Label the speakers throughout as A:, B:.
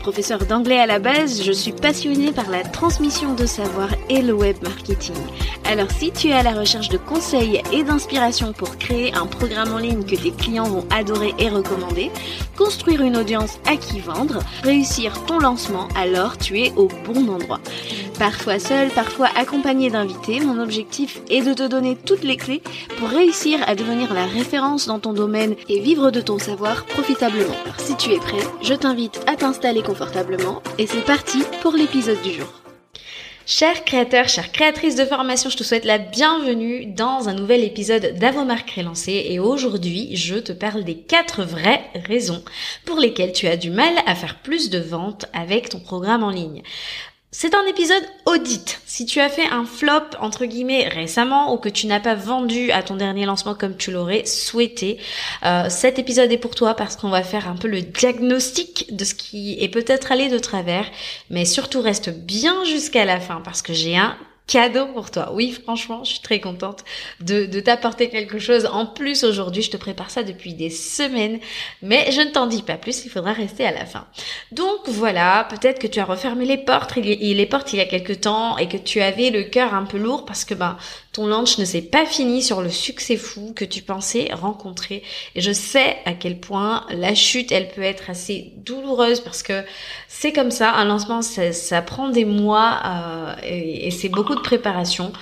A: Professeur d'anglais à la base, je suis passionnée par la transmission de savoir et le web marketing. Alors si tu es à la recherche de conseils et d'inspiration pour créer un programme en ligne que tes clients vont adorer et recommander, construire une audience à qui vendre, réussir ton lancement, alors tu es au bon endroit. Parfois seul, parfois accompagné d'invités, mon objectif est de te donner toutes les clés pour réussir à devenir la référence dans ton domaine et vivre de ton savoir profitablement. Alors si tu es prêt, je t'invite à t'installer et c'est parti pour l'épisode du jour. Chers créateurs, chères créatrices de formation, je te souhaite la bienvenue dans un nouvel épisode d'Avomark Relancé et aujourd'hui je te parle des quatre vraies raisons pour lesquelles tu as du mal à faire plus de ventes avec ton programme en ligne. C'est un épisode audit. Si tu as fait un flop entre guillemets récemment ou que tu n'as pas vendu à ton dernier lancement comme tu l'aurais souhaité, euh, cet épisode est pour toi parce qu'on va faire un peu le diagnostic de ce qui est peut-être allé de travers, mais surtout reste bien jusqu'à la fin parce que j'ai un cadeau pour toi. Oui, franchement, je suis très contente de, de t'apporter quelque chose. En plus, aujourd'hui, je te prépare ça depuis des semaines, mais je ne t'en dis pas plus, il faudra rester à la fin. Donc voilà, peut-être que tu as refermé les portes, les portes il y a quelques temps et que tu avais le cœur un peu lourd parce que ben ton launch ne s'est pas fini sur le succès fou que tu pensais rencontrer. Et je sais à quel point la chute, elle peut être assez douloureuse parce que c'est comme ça, un lancement, ça, prend des mois euh, et c'est beaucoup de préparation.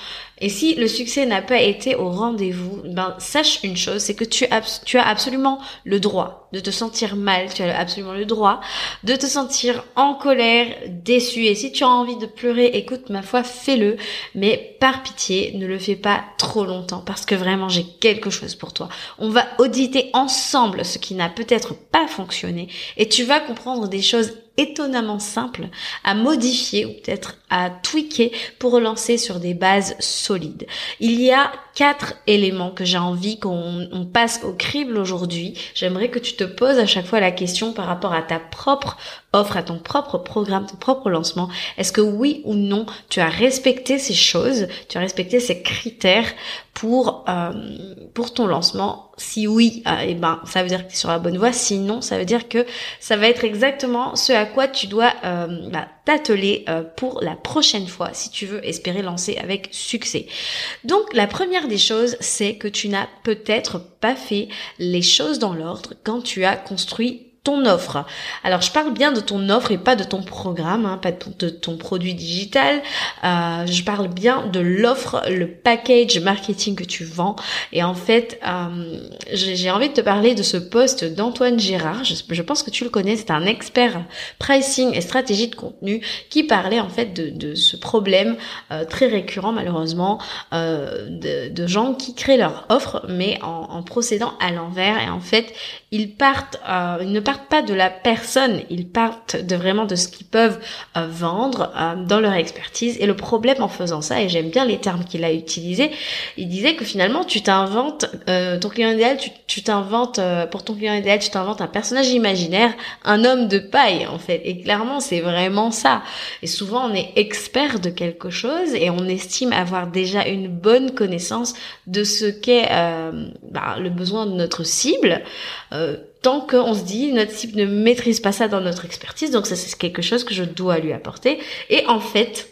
A: Et si le succès n'a pas été au rendez-vous, ben sache une chose, c'est que tu as, tu as absolument le droit de te sentir mal, tu as absolument le droit de te sentir en colère, déçu. Et si tu as envie de pleurer, écoute, ma foi, fais-le. Mais par pitié, ne le fais pas trop longtemps parce que vraiment, j'ai quelque chose pour toi. On va auditer ensemble ce qui n'a peut-être pas fonctionné et tu vas comprendre des choses étonnamment simples à modifier ou peut-être à tweaker pour relancer sur des bases solides. Il y a quatre éléments que j'ai envie qu'on passe au crible aujourd'hui. J'aimerais que tu te poses à chaque fois la question par rapport à ta propre offre, à ton propre programme, ton propre lancement. Est-ce que oui ou non, tu as respecté ces choses, tu as respecté ces critères pour euh, pour ton lancement? Si oui, euh, eh ben ça veut dire que tu es sur la bonne voie. Sinon, ça veut dire que ça va être exactement ce à quoi tu dois euh, bah, t'atteler pour la prochaine fois si tu veux espérer lancer avec succès. Donc la première des choses, c'est que tu n'as peut-être pas fait les choses dans l'ordre quand tu as construit ton offre. Alors je parle bien de ton offre et pas de ton programme, hein, pas de ton, produit digital. Euh, je parle bien de l'offre, le package marketing que tu vends. Et en fait, euh, j'ai envie de te parler de ce poste d'Antoine Gérard. Je, pense que tu le connais. C'est un expert pricing et stratégie de contenu qui parlait en fait de, ce problème euh, très récurrent malheureusement de, gens qui créent leur offre mais en, en procédant à l'envers. Et en fait, ils partent, ils ne partent pas de la personne, ils partent de vraiment de ce qu'ils peuvent euh, vendre euh, dans leur expertise. Et le problème en faisant ça, et j'aime bien les termes qu'il a utilisés, il disait que finalement tu t'inventes euh, ton client idéal, tu t'inventes pour ton client idéal, tu t'inventes un personnage imaginaire, un homme de paille en fait. Et clairement c'est vraiment ça. Et souvent on est expert de quelque chose et on estime avoir déjà une bonne connaissance de ce qu'est bah, le besoin de notre cible tant qu'on se dit notre cible ne maîtrise pas ça dans notre expertise, donc ça c'est quelque chose que je dois lui apporter. Et en fait,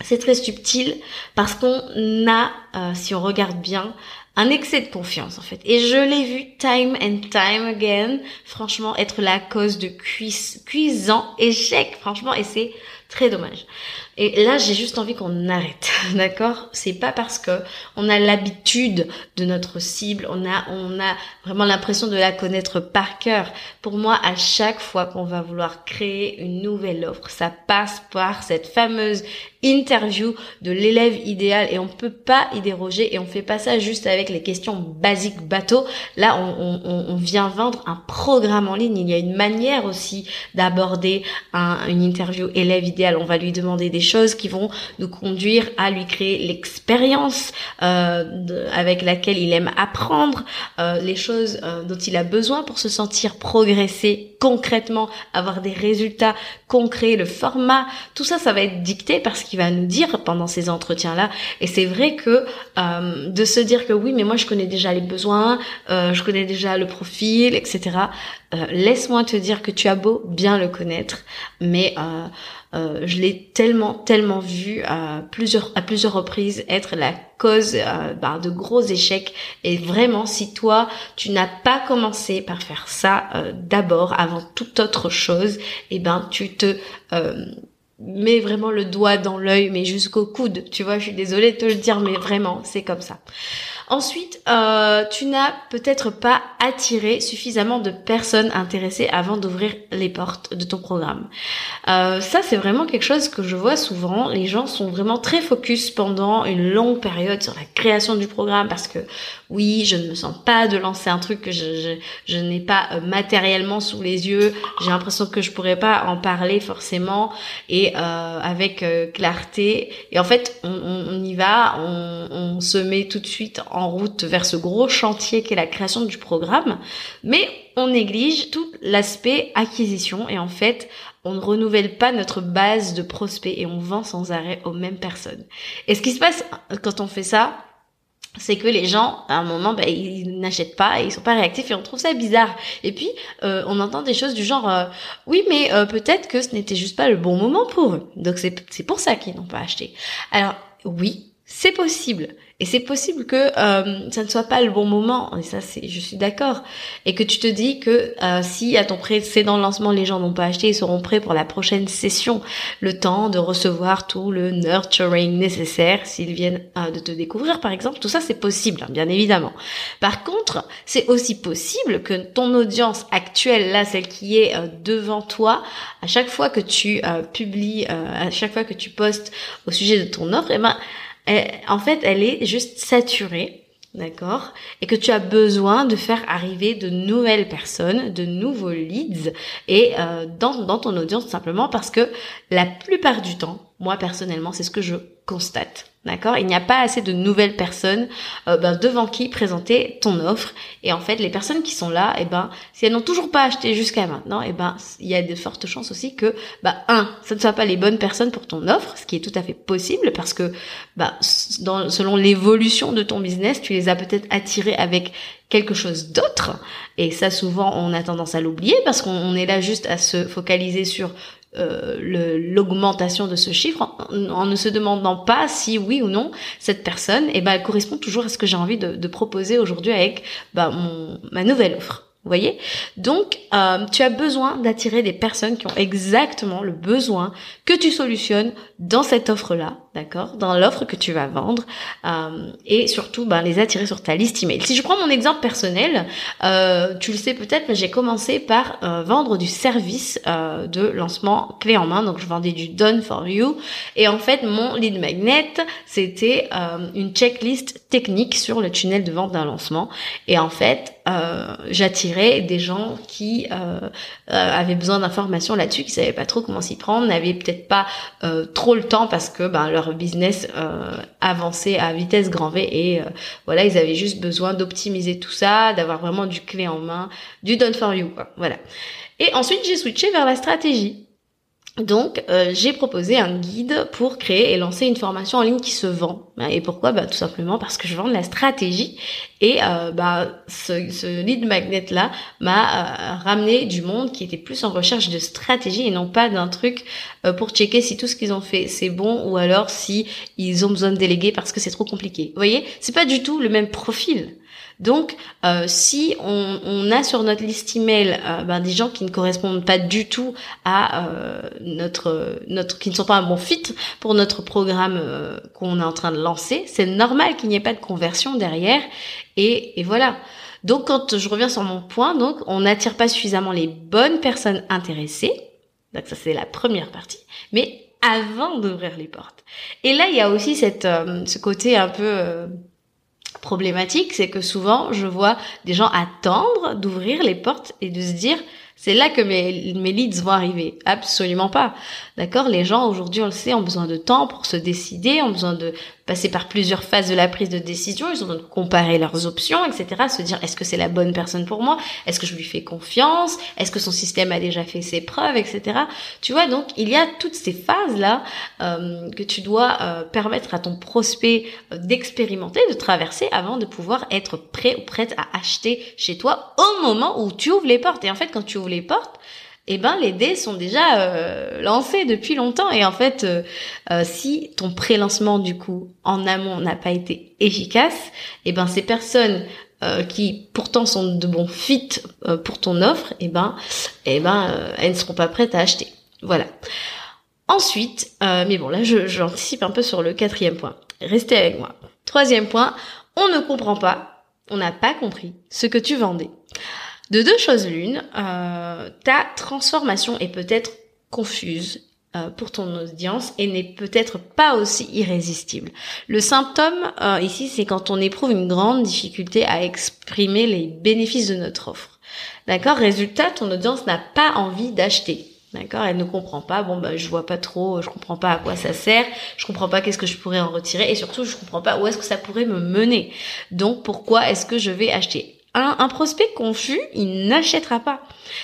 A: c'est très subtil parce qu'on a, euh, si on regarde bien, un excès de confiance en fait. Et je l'ai vu time and time again, franchement, être la cause de cuisant échec, franchement, et c'est très dommage. Et là, j'ai juste envie qu'on arrête, d'accord? C'est pas parce que on a l'habitude de notre cible, on a on a vraiment l'impression de la connaître par cœur. Pour moi, à chaque fois qu'on va vouloir créer une nouvelle offre, ça passe par cette fameuse interview de l'élève idéal et on peut pas y déroger et on fait pas ça juste avec les questions basiques bateau. Là, on, on, on vient vendre un programme en ligne. Il y a une manière aussi d'aborder un, une interview élève idéal. On va lui demander des choses qui vont nous conduire à lui créer l'expérience euh, avec laquelle il aime apprendre, euh, les choses euh, dont il a besoin pour se sentir progresser concrètement, avoir des résultats concrets, le format, tout ça, ça va être dicté par ce qu'il va nous dire pendant ces entretiens-là. Et c'est vrai que euh, de se dire que oui, mais moi je connais déjà les besoins, euh, je connais déjà le profil, etc. Euh, laisse-moi te dire que tu as beau bien le connaître, mais je l'ai tellement, tellement vu à plusieurs, à plusieurs reprises être la cause bah, de gros échecs. Et vraiment, si toi, tu n'as pas commencé par faire ça d'abord, avant toute autre chose, et eh ben, tu te mets vraiment le doigt dans l'œil, mais jusqu'au coude. Tu vois, je suis désolée de te le dire, mais vraiment, c'est comme ça. Ensuite, euh, tu n'as peut-être pas attiré suffisamment de personnes intéressées avant d'ouvrir les portes de ton programme. Euh, ça, c'est vraiment quelque chose que je vois souvent. Les gens sont vraiment très focus pendant une longue période sur la création du programme parce que oui, je ne me sens pas de lancer un truc que je, je, n'ai pas euh, matériellement sous les yeux. J'ai l'impression que je pourrais pas en parler forcément et euh, avec clarté. Et en fait, on, on, y va, on, on se met tout de suite en en route vers ce gros chantier qui est la création du programme, mais on néglige tout l'aspect acquisition et en fait, on ne renouvelle pas notre base de prospects et on vend sans arrêt aux mêmes personnes. Et ce qui se passe quand on fait ça, c'est que les gens, à un moment, bah, ils n'achètent pas, et ils sont pas réactifs et on trouve ça bizarre. Et puis, euh, on entend des choses du genre, euh, oui, mais euh, peut-être que ce n'était juste pas le bon moment pour eux. Donc c'est pour ça qu'ils n'ont pas acheté. Alors oui, c'est possible. Et c'est possible que euh, ça ne soit pas le bon moment, et ça c'est, je suis d'accord, et que tu te dis que euh, si à ton précédent lancement les gens n'ont pas acheté, ils seront prêts pour la prochaine session, le temps de recevoir tout le nurturing nécessaire s'ils viennent euh, de te découvrir par exemple, tout ça c'est possible, hein, bien évidemment. Par contre, c'est aussi possible que ton audience actuelle, là celle qui est euh, devant toi, à chaque fois que tu publies, à chaque fois que tu postes au sujet de ton offre, eh ben en fait, elle est juste saturée, d'accord Et que tu as besoin de faire arriver de nouvelles personnes, de nouveaux leads, et euh, dans, dans ton audience simplement parce que la plupart du temps, moi personnellement, c'est ce que je constate. D'accord? Il n'y a pas assez de nouvelles personnes euh, ben, devant qui présenter ton offre. Et en fait, les personnes qui sont là, eh ben, si elles n'ont toujours pas acheté jusqu'à maintenant, eh ben, il y a de fortes chances aussi que, bah, un, ça ne soit pas les bonnes personnes pour ton offre, ce qui est tout à fait possible parce que, dans, selon l'évolution de ton business, tu les as peut-être attirés avec quelque chose d'autre. Et ça, souvent, on a tendance à l'oublier parce qu'on est là juste à se focaliser sur euh, l'augmentation de ce chiffre en, ne se demandant pas si oui ou non cette personne eh ben, elle correspond toujours à ce que j'ai envie de, proposer aujourd'hui avec bah, mon, ma nouvelle offre. Vous voyez? Donc, euh, tu as besoin d'attirer des personnes qui ont exactement le besoin que tu solutionnes dans cette offre-là, d'accord Dans l'offre que tu vas vendre euh, et surtout ben, les attirer sur ta liste email. Si je prends mon exemple personnel, euh, tu le sais peut-être, mais j'ai commencé par vendre du service de lancement clé en main. Donc, je vendais du Done for You. Et en fait, mon lead magnet, c'était une checklist technique sur le tunnel de vente d'un lancement. Et en fait, j'attirais des gens qui euh, euh, avaient besoin d'informations là-dessus, qui savaient pas trop comment s'y prendre, n'avaient peut-être pas euh, trop le temps parce que ben, leur business avançait à vitesse grand V et voilà, ils avaient juste besoin d'optimiser tout ça, d'avoir vraiment du clé en main, du done for you, quoi. Voilà. Et ensuite, j'ai switché vers la stratégie. Donc, euh, j'ai proposé un guide pour créer et lancer une formation en ligne qui se vend. Et pourquoi bah, Tout simplement parce que je vends de la stratégie. Et euh, bah, ce, ce lead magnet-là m'a euh, ramené du monde qui était plus en recherche de stratégie et non pas d'un truc pour checker si tout ce qu'ils ont fait c'est bon ou alors si ils ont besoin de déléguer parce que c'est trop compliqué. Vous voyez? C'est pas du tout le même profil. Donc, euh, si on, a sur notre liste email euh, ben, des gens qui ne correspondent pas du tout à euh, notre notre, qui ne sont pas un bon fit pour notre programme qu'on est en train de lancer, c'est normal qu'il n'y ait pas de conversion derrière. Et, et voilà. Donc, quand je reviens sur mon point, donc on n'attire pas suffisamment les bonnes personnes intéressées. Donc ça c'est la première partie. Mais avant d'ouvrir les portes. Et là, il y a aussi cette, ce côté un peu problématique, c'est que souvent je vois des gens attendre d'ouvrir les portes et de se dire C'est là que mes, mes leads vont arriver. Absolument pas. D'accord? Les gens, aujourd'hui, on le sait, ont besoin de temps pour se décider, ont besoin de passer par plusieurs phases de la prise de décision, ils ont besoin de comparer leurs options, etc. Se dire, est-ce que c'est la bonne personne pour moi? Est-ce que je lui fais confiance? Est-ce que son système a déjà fait ses preuves, etc. Tu vois, donc, il y a toutes ces phases-là euh, que tu dois euh, permettre à ton prospect euh, d'expérimenter, de traverser avant de pouvoir être prêt ou prête à acheter chez toi au moment où tu ouvres les portes. Et en fait, quand tu ouvres les portes, eh ben les dés sont déjà euh, lancés depuis longtemps. Et en fait euh, euh, si ton pré-lancement du coup en amont n'a pas été efficace eh ben ces personnes qui pourtant sont de bons fit pour ton offre eh ben eh ben elles ne seront pas prêtes à acheter. Voilà. Ensuite mais bon là j'anticipe un peu sur le quatrième point. Restez avec moi. Troisième point on ne comprend pas on n'a pas compris ce que tu vendais de deux choses l'une, euh, ta transformation est peut-être confuse euh, pour ton audience et n'est peut-être pas aussi irrésistible. Le symptôme euh, ici, c'est quand on éprouve une grande difficulté à exprimer les bénéfices de notre offre. D'accord? Résultat, ton audience n'a pas envie d'acheter. D'accord? Elle ne comprend pas. Bon, bah, je vois pas trop. Je comprends pas à quoi ça sert. Je comprends pas qu'est-ce que je pourrais en retirer. Et surtout, je comprends pas où est-ce que ça pourrait me mener. Donc, pourquoi est-ce que je vais acheter? Un, prospect confus, il n'achètera pas.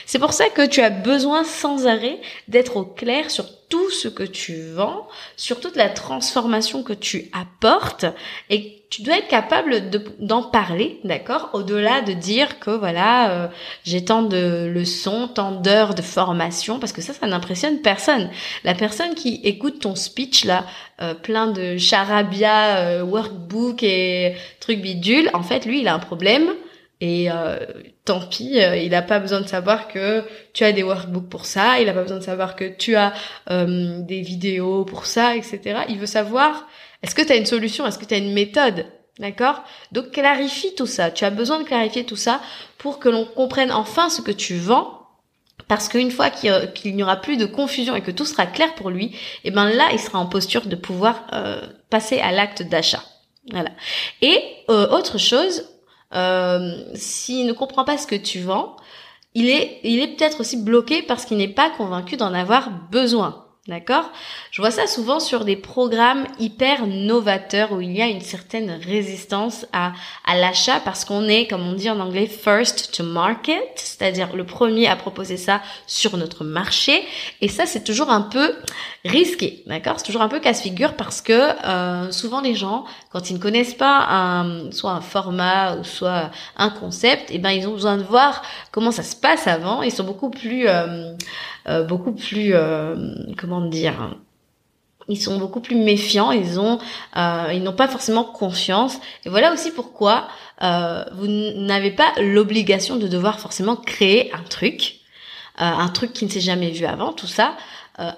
A: C'est pour ça que tu as besoin sans arrêt d'être au clair sur tout ce que tu vends, sur toute la transformation que tu apportes et tu dois être capable d'en parler, d'accord? Au-delà de dire que voilà, euh, j'ai tant de leçons, tant d'heures de formation, parce que ça, ça n'impressionne personne. La personne qui écoute ton speech là, euh, plein de charabia, euh, workbook et trucs bidules, en fait, lui, il a un problème et euh, tant pis, euh, il n'a pas besoin de savoir que tu as des workbooks pour ça, il n'a pas besoin de savoir que tu as euh, des vidéos pour ça, etc. Il veut savoir, est-ce que tu as une solution, est-ce que tu as une méthode D'accord? Donc clarifie tout ça. Tu as besoin de clarifier tout ça pour que l'on comprenne enfin ce que tu vends. Parce qu'une fois qu'il n'y aura plus de confusion et que tout sera clair pour lui, et eh ben là, il sera en posture de pouvoir passer à l'acte d'achat. Voilà. Et autre chose, euh, s'il ne comprend pas ce que tu vends, il est, il est peut-être aussi bloqué parce qu'il n'est pas convaincu d'en avoir besoin. D'accord? Je vois ça souvent sur des programmes hyper novateurs où il y a une certaine résistance à, à l'achat parce qu'on est, comme on dit en anglais, first to market, c'est-à-dire le premier à proposer ça sur notre marché. Et ça, c'est toujours un peu risqué, d'accord? C'est toujours un peu casse-figure parce que euh, souvent les gens, quand ils ne connaissent pas un, soit un format ou soit un concept, eh ben ils ont besoin de voir comment ça se passe avant. Ils sont beaucoup plus... Euh, beaucoup plus, euh, comment dire, ils sont beaucoup plus méfiants, ils ont, euh, ils n'ont pas forcément confiance. Et voilà aussi pourquoi vous n'avez pas l'obligation de devoir forcément créer un truc, un truc qui ne s'est jamais vu avant, tout ça.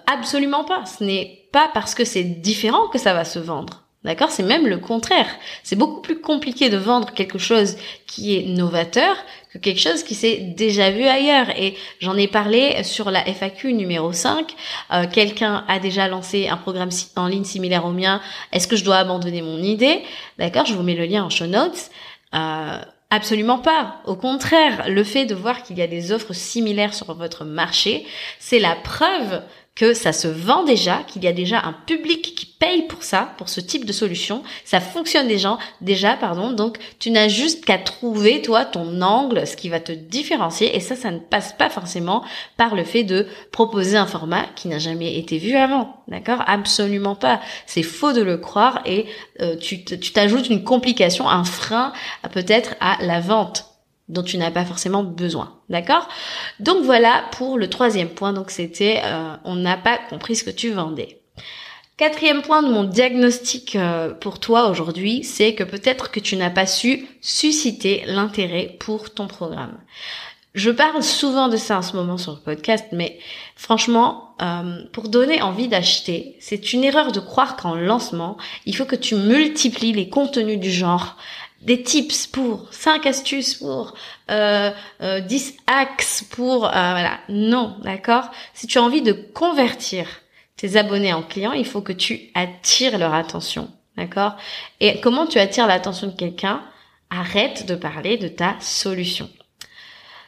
A: absolument pas. Ce n'est pas parce que c'est différent que ça va se vendre. D'accord C'est même le contraire. C'est beaucoup plus compliqué de vendre quelque chose qui est novateur que quelque chose qui s'est déjà vu ailleurs. Et j'en ai parlé sur la FAQ numéro 5. Euh, quelqu'un a déjà lancé un programme en ligne similaire au mien. Est-ce que je dois abandonner mon idée? D'accord Je vous mets le lien en show notes. Euh, Absolument pas. Au contraire, le fait de voir qu'il y a des offres similaires sur votre marché, c'est la preuve que ça se vend déjà, qu'il y a déjà un public qui paye pour ça, pour ce type de solution. Ça fonctionne déjà, déjà, pardon. Donc, tu n'as juste qu'à trouver, toi, ton angle, ce qui va te différencier. Et ça, ça ne passe pas forcément par le fait de proposer un format qui n'a jamais été vu avant. D'accord? Absolument pas. C'est faux de le croire et euh, tu t'ajoutes une complication, un frein peut-être à la vente dont tu n'as pas forcément besoin. D'accord? Donc voilà pour le troisième point. Donc c'était euh, on n'a pas compris ce que tu vendais. Quatrième point de mon diagnostic euh, pour toi aujourd'hui, c'est que peut-être que tu n'as pas su susciter l'intérêt pour ton programme. Je parle souvent de ça en ce moment sur le podcast, mais franchement, euh, pour donner envie d'acheter, c'est une erreur de croire qu'en lancement, il faut que tu multiplies les contenus du genre des tips pour 5 astuces pour euh, 10 euh, axes pour euh, voilà. Non d'accord? Si tu as envie de convertir tes abonnés en clients il faut que tu attires leur attention d'accord? Et comment tu attires l'attention de quelqu'un? Arrête de parler de ta solution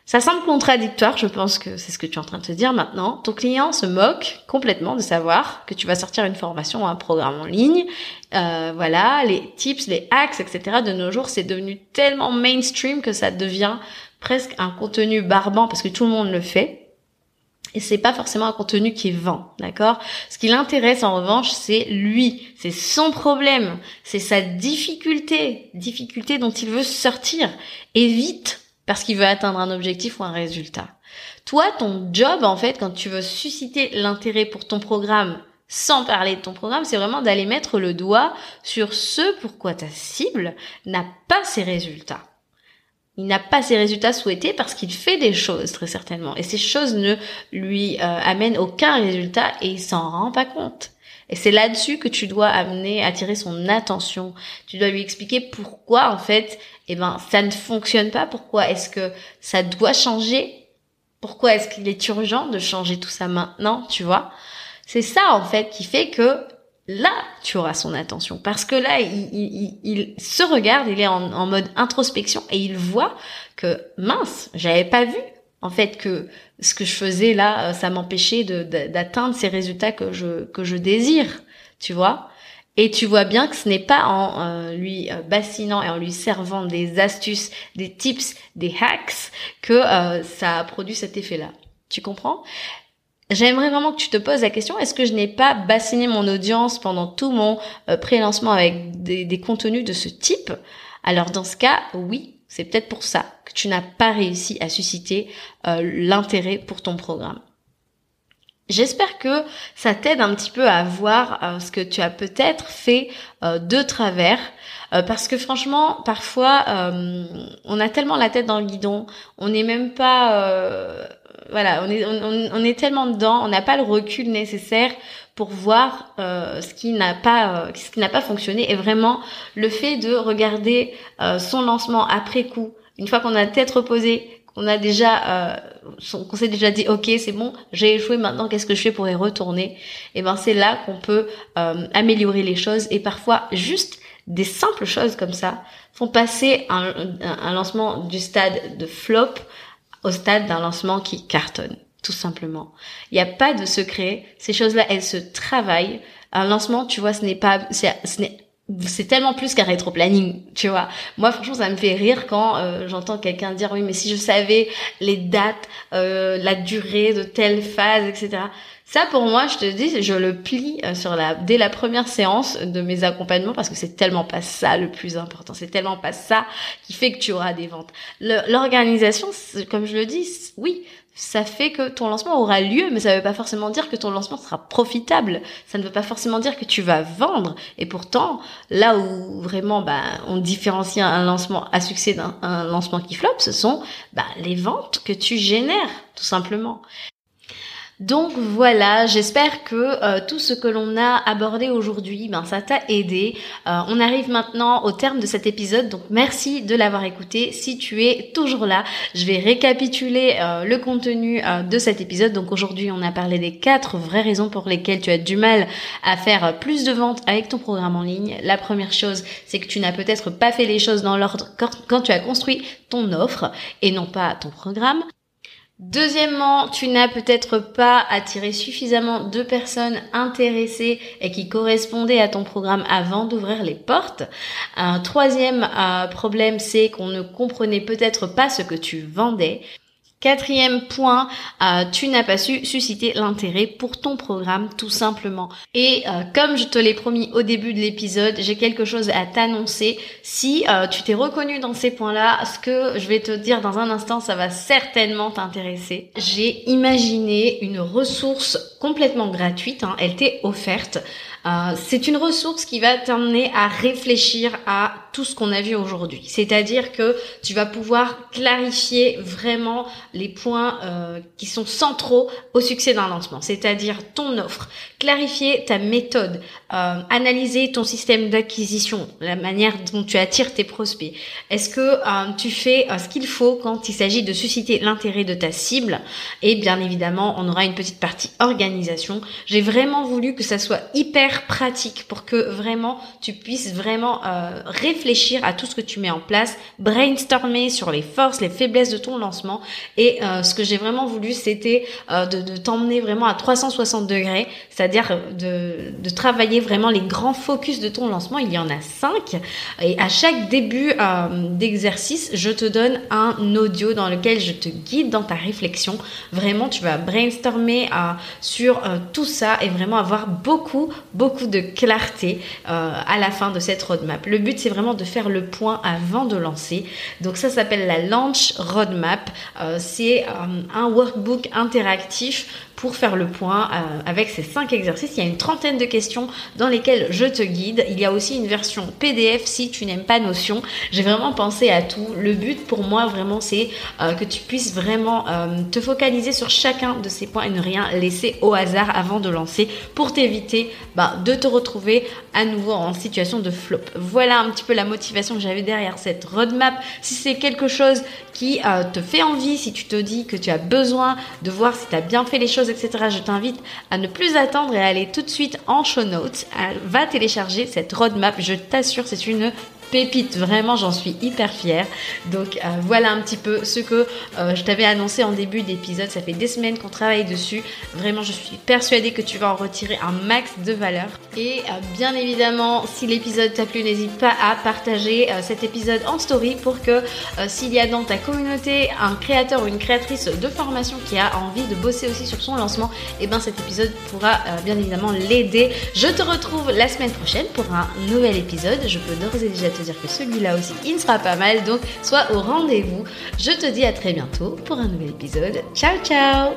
A: Ça semble contradictoire, je pense que c'est ce que tu es en train de te dire maintenant. Ton client se moque complètement de savoir que tu vas sortir une formation ou un programme en ligne. Euh, voilà, les tips, les hacks, etc. De nos jours, c'est devenu tellement mainstream que ça devient presque un contenu barbant parce que tout le monde le fait. Et c'est pas forcément un contenu qui vend, d'accord? Ce qui l'intéresse en revanche, c'est lui, c'est son problème, c'est sa difficulté, difficulté dont il veut sortir et vite parce qu'il veut atteindre un objectif ou un résultat. Toi, ton job en fait quand tu veux susciter l'intérêt pour ton programme sans parler de ton programme, c'est vraiment d'aller mettre le doigt sur ce pourquoi ta cible n'a pas ses résultats il n'a pas ses résultats souhaités parce qu'il fait des choses très certainement et ces choses ne lui euh, amènent aucun résultat et il s'en rend pas compte. Et c'est là-dessus que tu dois amener, attirer son attention. Tu dois lui expliquer pourquoi en fait, eh ben ça ne fonctionne pas. Pourquoi est-ce que ça doit changer? Pourquoi est-ce qu'il est urgent de changer tout ça maintenant Tu vois? C'est ça en fait qui fait que là, tu auras son attention. Parce que là, il, se regarde, il est en, mode introspection et il voit que, mince, j'avais pas vu, en fait, que ce que je faisais là, euh, ça m'empêchait d'atteindre ces résultats que je, que je désire, tu vois? Et tu vois bien que ce n'est pas en euh, lui euh, bassinant et en lui servant des astuces, des tips, des hacks que ça a produit cet effet-là. Tu comprends? J'aimerais vraiment que tu te poses la question, est-ce que je n'ai pas bassiné mon audience pendant tout mon euh, pré-lancement avec des, contenus de ce type? Alors dans ce cas, oui, c'est peut-être pour ça que tu n'as pas réussi à susciter euh, l'intérêt pour ton programme. J'espère que ça t'aide un petit peu à voir euh, ce que tu as peut-être fait de travers. parce que franchement, parfois, on a tellement la tête dans le guidon, on n'est même pas voilà, on est, tellement dedans, on n'a pas le recul nécessaire pour voir euh, ce qui n'a pas, euh, ce qui n'a pas fonctionné. Et vraiment, le fait de regarder euh, son lancement après coup, une fois qu'on a tête reposée, qu'on a déjà, qu'on s'est déjà dit, ok, c'est bon, j'ai échoué. Maintenant, qu'est-ce que je fais pour y retourner? Et eh ben, c'est là qu'on peut améliorer les choses. Et parfois, juste des simples choses comme ça font passer un, un lancement du stade de flop au stade d'un lancement qui cartonne, tout simplement. Il n'y a pas de secret. Ces choses-là, elles se travaillent. Un lancement, tu vois, ce n'est pas, ce n'est c'est tellement plus qu'un rétro-planning, tu vois. Moi, franchement, ça me fait rire quand euh, j'entends quelqu'un dire oui, mais si je savais les dates, euh, la durée de telle phase, etc. Ça, pour moi, je te dis, je le plie euh, sur la dès la première séance de mes accompagnements parce que c'est tellement pas ça le plus important. C'est tellement pas ça qui fait que tu auras des ventes. L'organisation, comme je le dis, oui, ça fait que ton lancement aura lieu, mais ça ne veut pas forcément dire que ton lancement sera profitable. Ça ne veut pas forcément dire que tu vas vendre. Et pourtant, là où vraiment bah, on différencie un lancement à succès d'un lancement qui flop, ce sont bah, les ventes que tu génères, tout simplement. Donc voilà, j'espère que euh, tout ce que l'on a abordé aujourd'hui, ben ça t'a aidé. Euh, on arrive maintenant au terme de cet épisode, donc merci de l'avoir écouté. Si tu es toujours là, je vais récapituler euh, le contenu de cet épisode. Donc aujourd'hui, on a parlé des quatre vraies raisons pour lesquelles tu as du mal à faire plus de ventes avec ton programme en ligne. La première chose, c'est que tu n'as peut-être pas fait les choses dans l'ordre quand tu as construit ton offre et non pas ton programme. Deuxièmement, tu n'as peut-être pas attiré suffisamment de personnes intéressées et qui correspondaient à ton programme avant d'ouvrir les portes. Un troisième euh, problème, c'est qu'on ne comprenait peut-être pas ce que tu vendais. Quatrième point, euh, tu n'as pas su susciter l'intérêt pour ton programme tout simplement. Et euh, comme je te l'ai promis au début de l'épisode, j'ai quelque chose à t'annoncer. Si euh, tu t'es reconnu dans ces points-là, ce que je vais te dire dans un instant, ça va certainement t'intéresser. J'ai imaginé une ressource complètement gratuite, hein, elle t'est offerte c'est une ressource qui va t'amener à réfléchir à tout ce qu'on a vu aujourd'hui. C'est-à-dire que tu vas pouvoir clarifier vraiment les points euh, qui sont centraux au succès d'un lancement, c'est-à-dire ton offre, clarifier ta méthode, euh, analyser ton système d'acquisition, la manière dont tu attires tes prospects. Est-ce que tu fais ce qu'il faut quand il s'agit de susciter l'intérêt de ta cible? Et bien évidemment, on aura une petite partie organisée d'organisation. J'ai vraiment voulu que ça soit hyper pratique pour que vraiment tu puisses vraiment euh, réfléchir à tout ce que tu mets en place, brainstormer sur les forces, les faiblesses de ton lancement. Et euh, ce que j'ai vraiment voulu, c'était euh, de, t'emmener vraiment à 360 degrés, c'est-à-dire de, de travailler vraiment les grands focus de ton lancement. Il y en a cinq. Et à chaque début d'exercice, je te donne un audio dans lequel je te guide dans ta réflexion. Vraiment, tu vas brainstormer sur tout ça et vraiment avoir beaucoup, beaucoup de clarté à la fin de cette roadmap. Le but, c'est vraiment de faire le point avant de lancer. Donc ça s'appelle la Launch Roadmap. Euh, c'est euh, un workbook interactif pour faire le point euh, avec ces cinq exercices. Il y a une trentaine de questions dans lesquelles je te guide. Il y a aussi une version PDF si tu n'aimes pas Notion. J'ai vraiment pensé à tout. Le but pour moi vraiment c'est euh, que tu puisses vraiment euh, te focaliser sur chacun de ces points et ne rien laisser au hasard avant de lancer pour t'éviter bah, de te retrouver à nouveau en situation de flop. Voilà un petit peu la motivation que j'avais derrière cette roadmap. Si c'est quelque chose qui te fait envie, si tu te dis que tu as besoin de voir si tu as bien fait les choses etc. Je t'invite à ne plus attendre et à aller tout de suite en show notes. Va télécharger cette roadmap. Je t'assure, c'est une pépite. Vraiment, j'en suis hyper fière. Donc euh, voilà un petit peu ce que euh, je t'avais annoncé en début d'épisode. Ça fait des semaines qu'on travaille dessus. Vraiment, je suis persuadée que tu vas en retirer un max de valeur. Et euh, bien évidemment, si l'épisode t'a plu, n'hésite pas à partager cet épisode en story pour que s'il y a dans ta communauté un créateur ou une créatrice de formation qui a envie de bosser aussi sur son lancement, et eh ben cet épisode pourra bien évidemment l'aider. Je te retrouve la semaine prochaine pour un nouvel épisode. Je peux d'ores et déjà te dire que celui-là aussi, il sera pas mal. Donc, sois au rendez-vous. Je te dis à très bientôt pour un nouvel épisode. Ciao, ciao